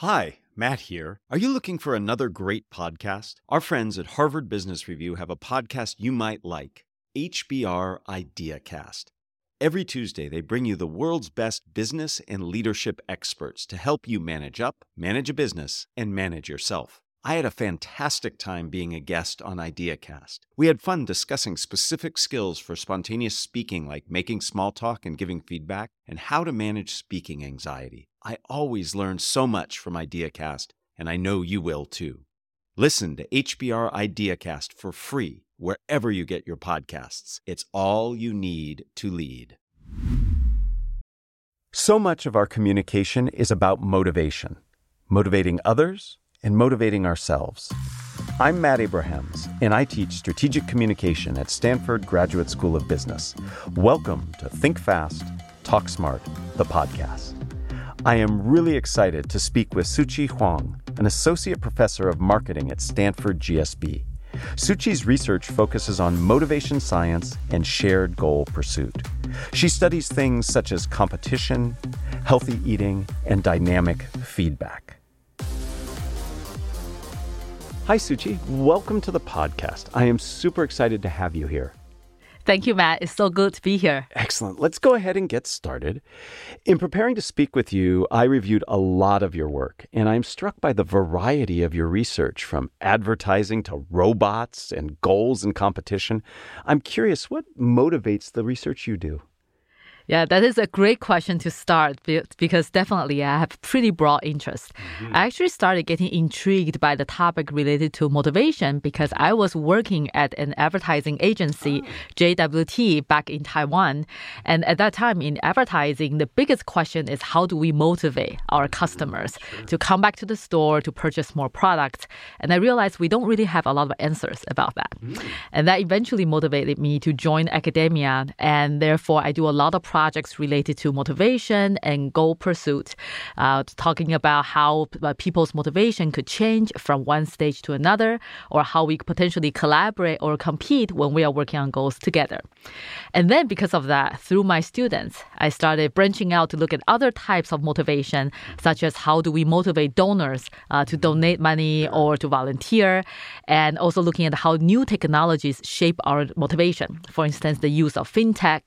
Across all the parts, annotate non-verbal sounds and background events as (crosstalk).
Hi, Matt here. Are you looking for another great podcast? Our friends at Harvard Business Review have a podcast you might like HBR IdeaCast. Every Tuesday, they bring you the world's best business and leadership experts to help you manage up, manage a business, and manage yourself. I had a fantastic time being a guest on IdeaCast. We had fun discussing specific skills for spontaneous speaking, like making small talk and giving feedback, and how to manage speaking anxiety. I always learn so much from IdeaCast, and I know you will too. Listen to HBR IdeaCast for free wherever you get your podcasts. It's all you need to lead. So much of our communication is about motivation motivating others and motivating ourselves. I'm Matt Abrahams, and I teach strategic communication at Stanford Graduate School of Business. Welcome to Think Fast, Talk Smart, the podcast. I am really excited to speak with Szu-chi Huang, an associate professor of marketing at Stanford GSB. Szu-chi's research focuses on motivation science and shared goal pursuit. She studies things such as competition, healthy eating, and dynamic feedback. Hi, Szu-chi. Welcome to the podcast. I am super excited to have you here. Thank you, Matt. It's so good to be here. Excellent. Let's go ahead and get started. In preparing to speak with you, I reviewed a lot of your work, and I'm struck by the variety of your research from advertising to robots and goals and competition. I'm curious, what motivates the research you do? Yeah, that is a great question to start because definitely I have pretty broad interest. Mm-hmm. I actually started getting intrigued by the topic related to motivation because I was working at an advertising agency, oh. JWT, back in Taiwan. And at that time in advertising, the biggest question is how do we motivate our customers sure. to come back to the store to purchase more products? And I realized we don't really have a lot of answers about that. Mm. And that eventually motivated me to join academia. And therefore, I do a lot of projects related to motivation and goal pursuit, uh, talking about how uh, people's motivation could change from one stage to another, or how we potentially collaborate or compete when we are working on goals together. And then, because of that, through my students, I started branching out to look at other types of motivation, such as how do we motivate donors uh, to donate money or to volunteer, and also looking at how new technologies shape our motivation. For instance, the use of fintech,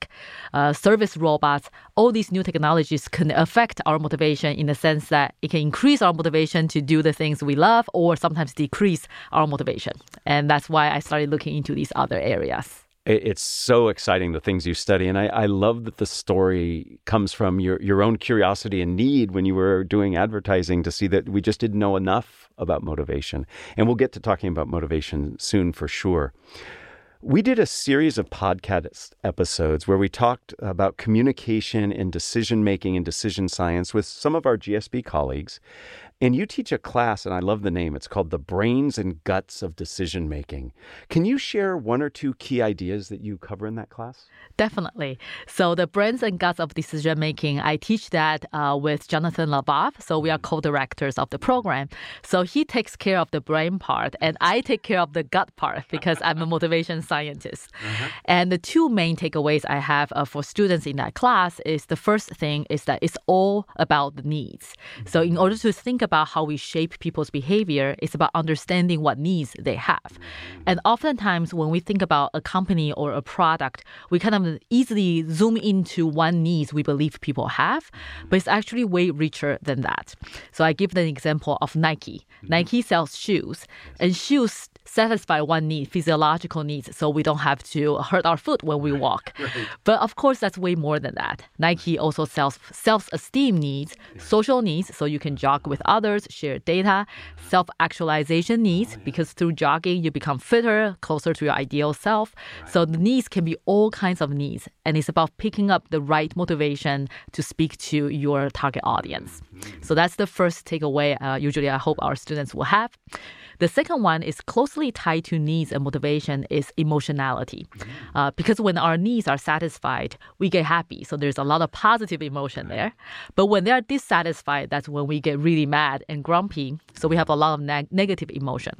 uh, service robots, all these new technologies can affect our motivation in the sense that it can increase our motivation to do the things we love or sometimes decrease our motivation. And that's why I started looking into these other areas. It's so exciting the things you study and I, I, love that the story comes from your, your own curiosity and need when you were doing advertising to see that we just didn't know enough about motivation. And we'll get to talking about motivation soon for sure we did a series of podcast episodes where we talked about communication and decision making and decision science with some of our GSB colleagues. And you teach a class, and I love the name. It's called The Brains and Guts of Decision Making. Can you share one or two key ideas that you cover in that class? Definitely. So, The Brains and Guts of Decision Making, I teach that uh, with Jonathan Levav. So, we are co directors of the program. So, he takes care of the brain part, and I take care of the gut part because I'm a motivation scientist. Uh-huh. And the two main takeaways I have uh, for students in that class is the first thing is that it's all about the needs. Mm-hmm. So, in order to think about how we shape people's behavior. It's about understanding what needs they have. And oftentimes, when we think about a company or a product, we kind of easily zoom into one needs we believe people have, but it's actually way richer than that. So I give the example of Nike. Nike sells shoes, and shoes satisfy one need, physiological needs, so we don't have to (laughs) hurt our foot when we walk. (laughs) Right. But of course, that's way more than that. Nike also sells self-esteem needs, social needs, so you can jog with others, share data, self-actualization needs, oh, yeah. because through jogging you become fitter, closer to your ideal self. So the needs can be all kinds of needs, and it's about picking up the right motivation to speak to your target audience. So that's the first takeaway. Uh, usually, I hope our students will have. The second one is closely tied to needs and motivation is emotionality. Mm-hmm. Uh, because when our needs are satisfied, we get happy. So there's a lot of positive emotion there. But when they are dissatisfied, that's when we get really mad and grumpy. So we have a lot of neg- negative emotion.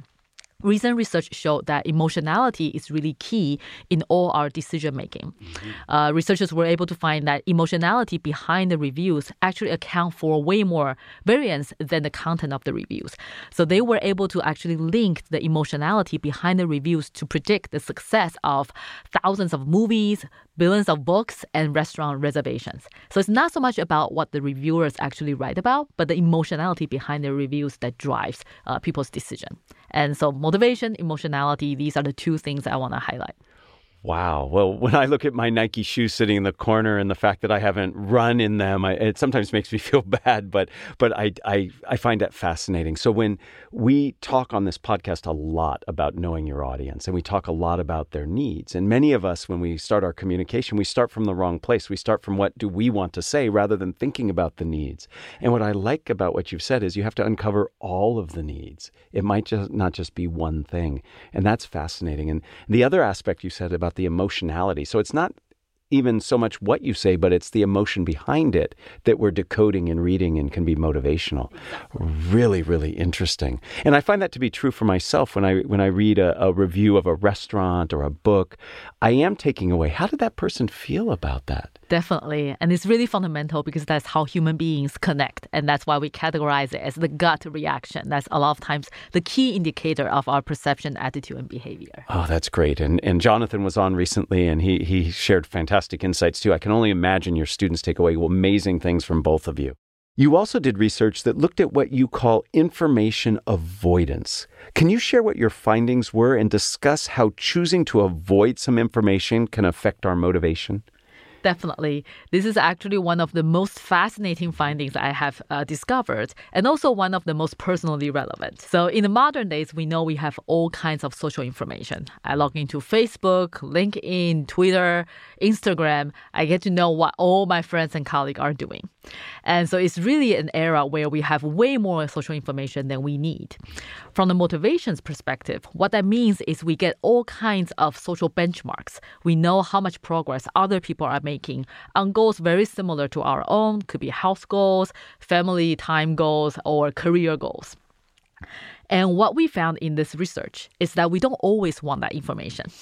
Recent research showed that emotionality is really key in all our decision making. Mm-hmm. Uh, researchers were able to find that emotionality behind the reviews actually account for way more variance than the content of the reviews. So they were able to actually link the emotionality behind the reviews to predict the success of thousands of movies, billions of books, and restaurant reservations. So it's not so much about what the reviewers actually write about, but the emotionality behind the reviews that drives uh, people's decision. And so motivation, emotionality, these are the two things I want to highlight. Wow. Well, (laughs) when I look at my Nike shoes sitting in the corner and the fact that I haven't run in them, I, it sometimes makes me (laughs) feel bad, but but I, I I find that fascinating. So when we talk on this podcast a lot about knowing your audience and we talk a lot about their needs, and many of us when we start our communication, we start from the wrong place. We start from what do we want to say rather than thinking about the needs. And what I like about what you've said is you have to uncover all of the needs. It might just not just be one thing, and that's fascinating. And the other aspect you said about about the emotionality. So it's not even so much what you say, but it's the emotion behind it that we're decoding and reading and can be motivational. Really, really interesting. And I find that to be true for myself when I when I read a, a review of a restaurant or a book. I am taking away how did that person feel about that? Definitely. And it's really fundamental because that's how human beings connect. And that's why we categorize it as the gut reaction. That's a lot of times the key indicator of our perception, attitude, and behavior. Oh, that's great. And and Jonathan was on recently and he he shared fantastic insights too. I can only imagine your students take away amazing things from both of you. You also did research that looked at what you call information avoidance. Can you share what your findings were and discuss how choosing to avoid some information can affect our motivation? Definitely. This is actually one of the most fascinating findings I have uh, discovered, and also one of the most personally relevant. So, in the modern days, we know we have all kinds of social information. I log into Facebook, LinkedIn, Twitter, Instagram. I get to know what all my friends and colleagues are doing. And so, it's really an era where we have way more social information than we need. From the motivations perspective, what that means is we get all kinds of social benchmarks. We know how much progress other people are making making on goals very similar to our own, could be health goals, family time goals, or career goals. And what we found in this research is that we don't always want that information. (laughs)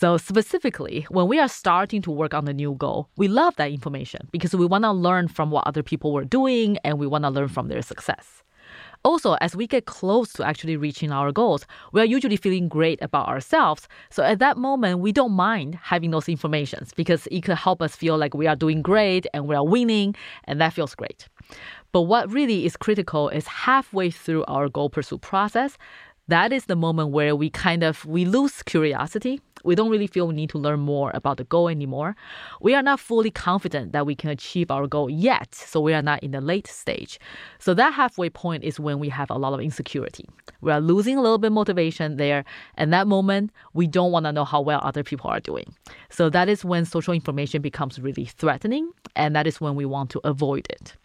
So, specifically, when we are starting to work on a new goal, we love that information because we want to learn from what other people were doing and we want to learn from their success. Also, as we get close to actually reaching our goals, we are usually feeling great about ourselves. So at that moment, we don't mind having those informations because it could help us feel like we are doing great and we are winning, and that feels great. But what really is critical is halfway through our goal pursuit process, that is the moment where we kind of we lose curiosity we don't really feel we need to learn more about the goal anymore. We are not fully confident that we can achieve our goal yet so we are not in the late stage. So that halfway point is when we have a lot of insecurity. We are losing a little bit motivation there. And that moment we don't want to know how well other people are doing. So that is when social information becomes really threatening and that is when we want to avoid it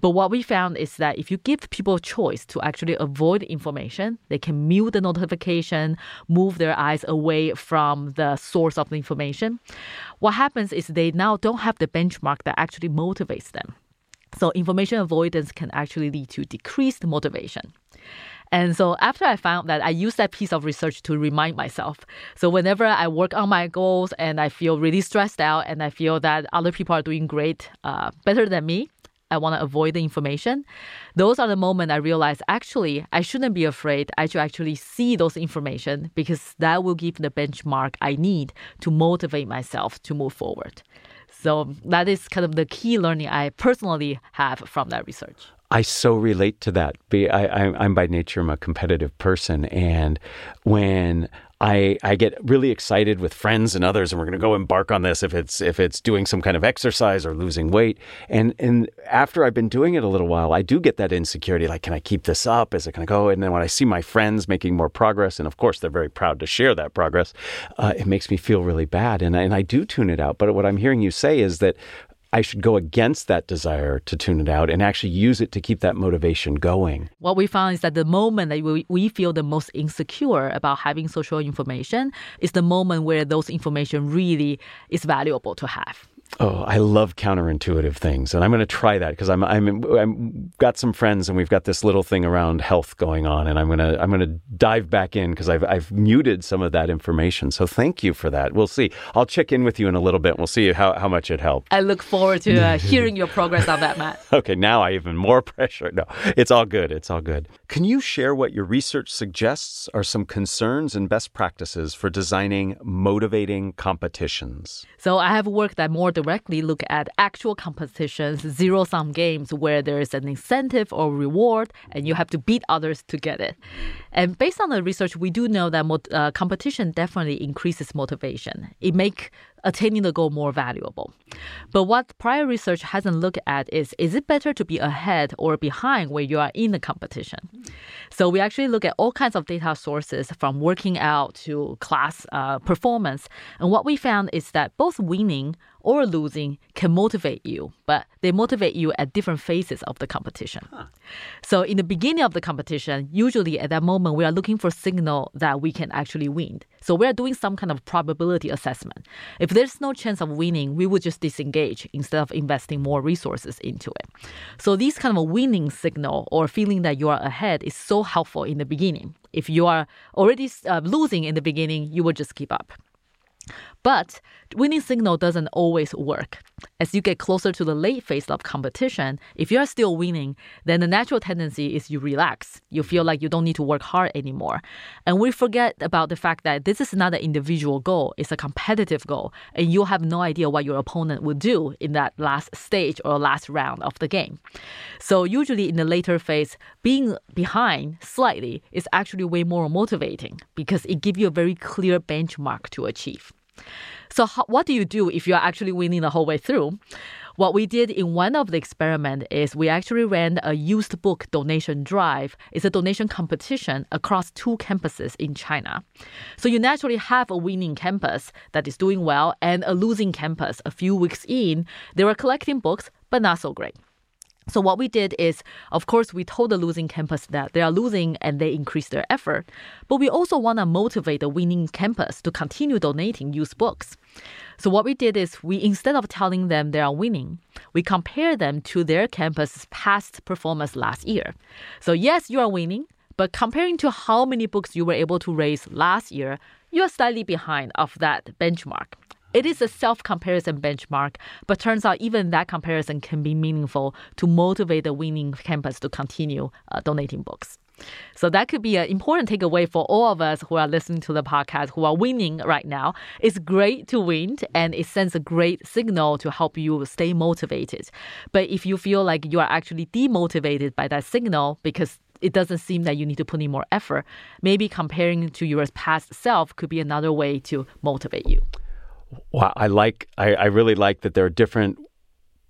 but what we found is that if you give people a choice to actually avoid information, they can mute the notification, move their eyes away from the source of the information. What happens is they now don't have the benchmark that actually motivates them. So information avoidance can actually lead to decreased motivation. And so after I found that, I use that piece of research to remind myself. So whenever I work on my goals and I feel really stressed out and I feel that other people are doing great, uh, better than me, I want to avoid the information. Those are the moments I realize actually I shouldn't be afraid. I should actually see those information because that will give the benchmark I need to motivate myself to move forward. So that is kind of the key learning I personally have from that research. I so relate to that. I, am by nature I'm a competitive person, and when I I get really excited with friends and others, and we're going to go embark on this if it's if it's doing some kind of exercise or losing weight. And and after I've been doing it a little while, I do get that insecurity. Like, can I keep this up? Is it going to go? And then when I see my friends making more progress, and of course they're very proud to share that progress, uh, it makes me feel really bad, and and I do tune it out. But what I'm hearing you say is that I should go against that desire to tune it out and actually use it to keep that motivation going. What we found is that the moment that we, we feel the most insecure about having social information is the moment where those information really is valuable to have. Oh, I love counterintuitive things, and I'm going to try that because I'm I'm I'm got some friends, and we've got this little thing around health going on, and I'm gonna I'm gonna dive back in because I've I've muted some of that information. So thank you for that. We'll see. I'll check in with you in a little bit. and We'll see how how much it helped. I look forward to uh, (laughs) hearing your progress on that, Matt. (laughs) okay, now I even more (laughs) pressure. No, it's all good. It's all good. Can you share what your research suggests are some concerns and best practices for designing motivating competitions? So I have worked at more directly look at actual competitions, zero sum games where there is an incentive or reward and you have to beat others to get it. And based on the research, we do know that uh, competition definitely increases motivation. It makes attaining the goal more valuable. But what prior research hasn't looked at is is it better to be ahead or behind where you are in the competition? So we actually look at all kinds of data sources from working out to class uh, performance. And what we found is that both winning or losing can motivate you, but they motivate you at different phases of the competition. Huh. So in the beginning of the competition, usually at that moment, we are looking for signal that we can actually win. So we are doing some kind of probability assessment. If there's no chance of winning, we would just disengage instead of investing more resources into it. So these kind of winning signal or feeling that you are ahead is so helpful in the beginning. If you are already uh, losing in the beginning, you will just keep up. But winning signal doesn't always work. As you get closer to the late phase of competition, if you're still winning, then the natural tendency is you relax. You feel like you don't need to work hard anymore. And we forget about the fact that this is not an individual goal, it's a competitive goal. And you have no idea what your opponent will do in that last stage or last round of the game. So usually in the later phase, being behind slightly is actually way more motivating because it gives you a very clear benchmark to achieve. So, how, what do you do if you're actually winning the whole way through? What we did in one of the experiment is we actually ran a used book donation drive. It's a donation competition across two campuses in China. So you naturally have a winning campus that is doing well and a losing campus. A few weeks in, they were collecting books, but not so great. So what we did is, of course, we told the losing campus that they are losing and they increase their effort. But we also want to motivate the winning campus to continue donating used books. So what we did is we instead of telling them they are winning, we compare them to their campus's past performance last year. So yes, you are winning, but comparing to how many books you were able to raise last year, you are slightly behind of that benchmark. It is a self comparison benchmark, but turns out even that comparison can be meaningful to motivate the winning campus to continue uh, donating books. So that could be an important takeaway for all of us who are listening to the podcast who are winning right now. It's great to win and it sends a great signal to help you stay motivated. But if you feel like you are actually demotivated by that signal because it doesn't seem that you need to put in more effort, maybe comparing to your past self could be another way to motivate you. Wow, I like. I, I really like that there are different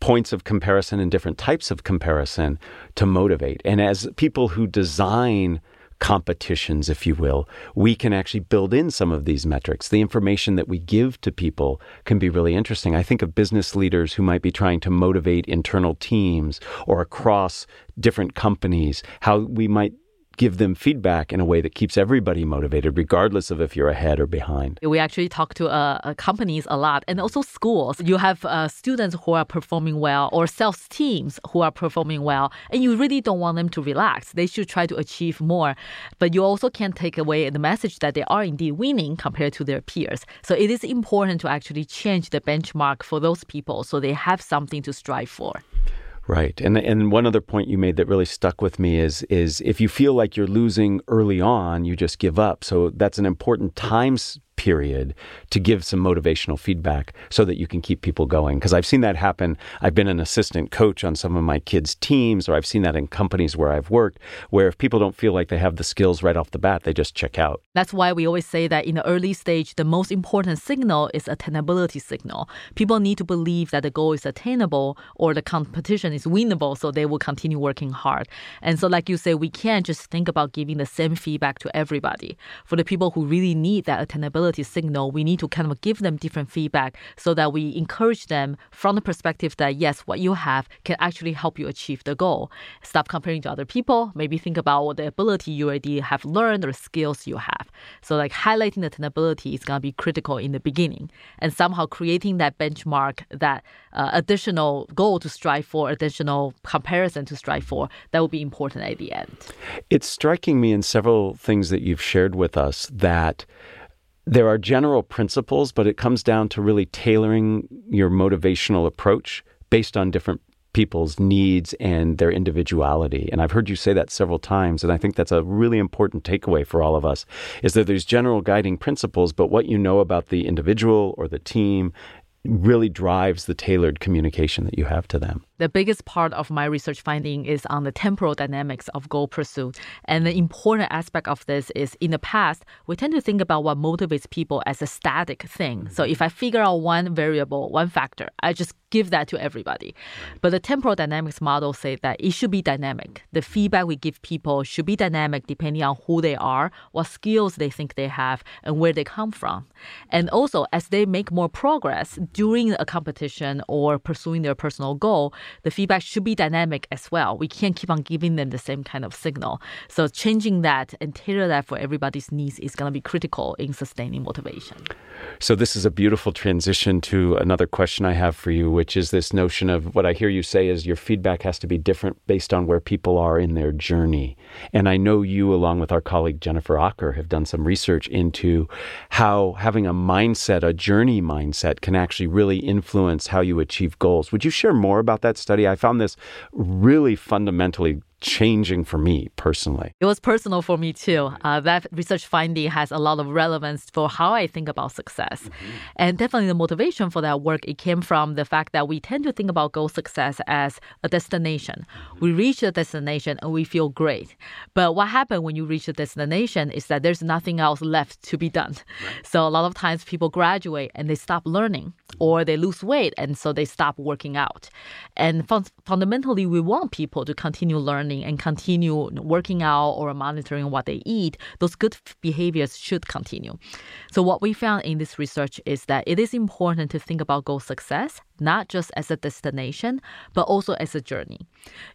points of comparison and different types of comparison to motivate. And as people who design competitions, if you will, we can actually build in some of these metrics. The information that we give to people can be really interesting. I think of business leaders who might be trying to motivate internal teams or across different companies, how we might give them feedback in a way that keeps everybody motivated, regardless of if you're ahead or behind. We actually talk to uh, uh, companies a lot and also schools. You have uh, students who are performing well or sales teams who are performing well, and you really don't want them to relax. They should try to achieve more. But you also can't take away the message that they are indeed winning compared to their peers. So it is important to actually change the benchmark for those people so they have something to strive for. Right. And and one other point you made that really stuck with me is is if you feel like you're losing early on, you just give up. So that's an important time period to give some motivational feedback so that you can keep people going. Because I've seen that happen. I've been an assistant coach on some of my kids' teams, or I've seen that in companies where I've worked, where if people don't feel like they have the skills right off the bat, they just check out. That's why we always say that in the early stage, the most important signal is attainability signal. People need to believe that the goal is attainable or the competition is winnable, so they will continue working hard. And so, like you say, we can't just think about giving the same feedback to everybody. For the people who really need that attainability, sustainability signal, we need to kind of give them different feedback so that we encourage them from the perspective that yes, what you have can actually help you achieve the goal. Stop comparing to other people. Maybe think about what the ability you already have learned or skills you have. So like highlighting the tenability is going to be critical in the beginning and somehow creating that benchmark, that uh, additional goal to strive for, additional comparison to strive for, that will be important at the end. It's striking me in several things that you've shared with us that there are general principles, but it comes down to really tailoring your motivational approach based on different people's needs and their individuality. And I've heard you say that several times. And I think that's a really important takeaway for all of us is that there's general guiding principles, but what you know about the individual or the team really drives the tailored communication that you have to them. The biggest part of my research finding is on the temporal dynamics of goal pursuit. And the important aspect of this is in the past, we tend to think about what motivates people as a static thing. So if I figure out one variable, one factor, I just give that to everybody. But the temporal dynamics model say that it should be dynamic. The feedback we give people should be dynamic depending on who they are, what skills they think they have, and where they come from. And also, as they make more progress during a competition or pursuing their personal goal, the feedback should be dynamic as well. We can't keep on giving them the same kind of signal. So changing that and tailor that for everybody's needs is going to be critical in sustaining motivation. So this is a beautiful transition to another question I have for you, which is this notion of what I hear you say is your feedback has to be different based on where people are in their journey. And I know you, along with our colleague Jennifer Aaker, have done some research into how having a mindset, a journey mindset, can actually really influence how you achieve goals. Would you share more about that study? I found this really fundamentally changing for me personally. It was personal for me too. Uh, that research finding has a lot of relevance for how I think about success. Mm-hmm. And definitely the motivation for that work, it came from the fact that we tend to think about goal success as a destination. Mm-hmm. We reach the destination and we feel great. But what happens when you reach the destination is that there's nothing else left to be done. Right. So a lot of times people graduate and they stop learning or they lose weight and so they stop working out. And fun- fundamentally, we want people to continue learning learning and continue working out or monitoring what they eat, those good behaviors should continue. So, what we found in this research is that it is important to think about goal success not just as a destination, but also as a journey.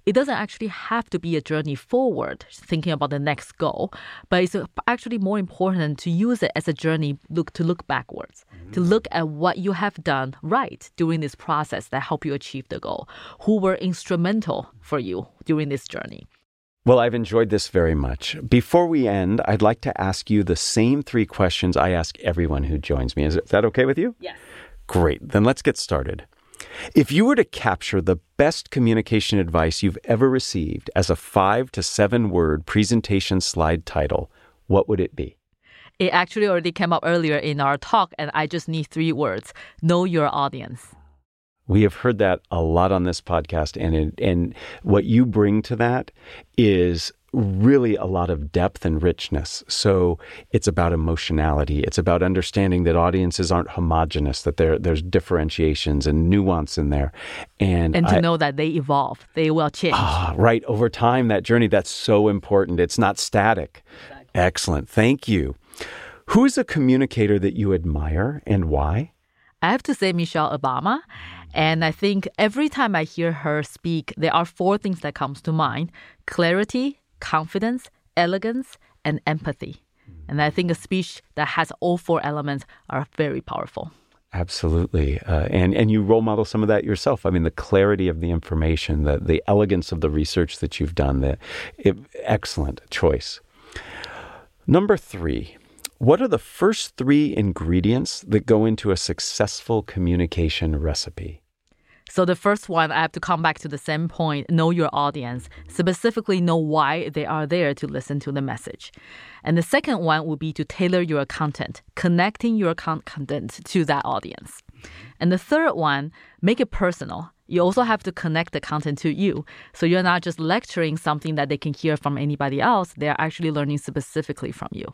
It doesn't actually have to be a journey forward, thinking about the next goal, but it's actually more important to use it as a journey look to look backwards, mm-hmm. to look at what you have done right during this process that helped you achieve the goal, who were instrumental for you during this journey. Well, I've enjoyed this very much. Before we end, I'd like to ask you the same three questions I ask everyone who joins me. Is that okay with you? Yes. Great. Then let's get started. If you were to capture the best communication advice you've ever received as a five to seven word presentation slide title, what would it be? It actually already came up earlier in our talk, and I just need three words know your audience. We have heard that a lot on this podcast, and it, and what you bring to that is really a lot of depth and richness. So it's about emotionality. It's about understanding that audiences aren't homogenous, that there there's differentiations and nuance in there. And And to I, know that they evolve. They will change. Ah, right. Over time, that journey, that's so important. It's not static. Exactly. Excellent. Thank you. Who is a communicator that you admire and why? I have to say Michelle Obama. And I think every time I hear her speak, there are four things that comes to mind: clarity, confidence, elegance, and empathy. And I think a speech that has all four elements are very powerful. Absolutely, uh, and and you role model some of that yourself. I mean, the clarity of the information, the the elegance of the research that you've done. The it, excellent choice. Number three, what are the first three ingredients that go into a successful communication recipe? So the first one, I have to come back to the same point know your audience, specifically know why they are there to listen to the message. And the second one would be to tailor your content, connecting your content to that audience. And the third one, make it personal. You also have to connect the content to you. So you're not just lecturing something that they can hear from anybody else, they're actually learning specifically from you.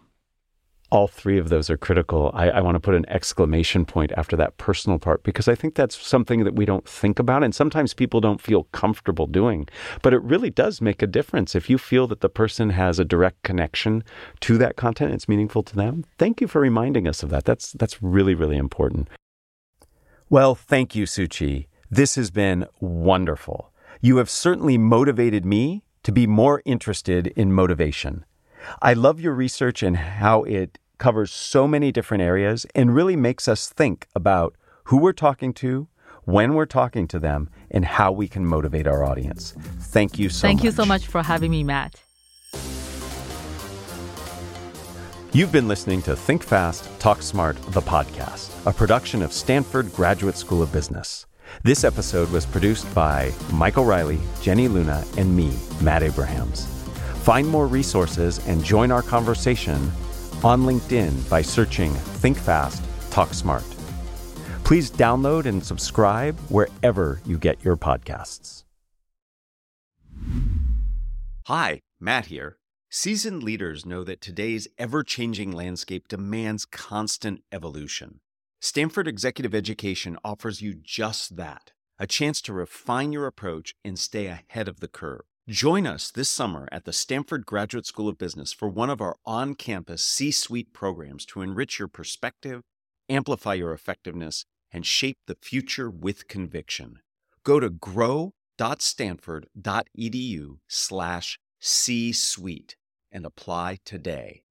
All three of those are critical. I, I, want to put an exclamation point after that personal part because I think that's something that we don't think about. And sometimes people don't feel comfortable doing. But it really does make a difference. If you feel that the person has a direct connection to that content, it's meaningful to them. Thank you for reminding us of that. That's, that's really, really important. Well, thank you, Szu-chi. This has been wonderful. You have certainly motivated me to be more interested in motivation. I love your research and how it covers so many different areas and really makes us think about who we're talking to, when we're talking to them, and how we can motivate our audience. Thank you so Thank much. you so much for having me, Matt. You've been listening to Think Fast, Talk Smart, the podcast, a production of Stanford Graduate School of Business. This episode was produced by Michael Riley, Jenny Luna, and me, Matt Abrahams. Find more resources and join our conversation on LinkedIn by searching Think Fast, Talk Smart. Please download and subscribe wherever you get your podcasts. Hi, Matt here. Seasoned leaders know that today's ever changing landscape demands constant evolution. Stanford Executive Education offers you just that a chance to refine your approach and stay ahead of the curve. Join us this summer at the Stanford Graduate School of Business for one of our on campus C suite programs to enrich your perspective, amplify your effectiveness, and shape the future with conviction. Go to grow.stanford.edu slash C suite and apply today.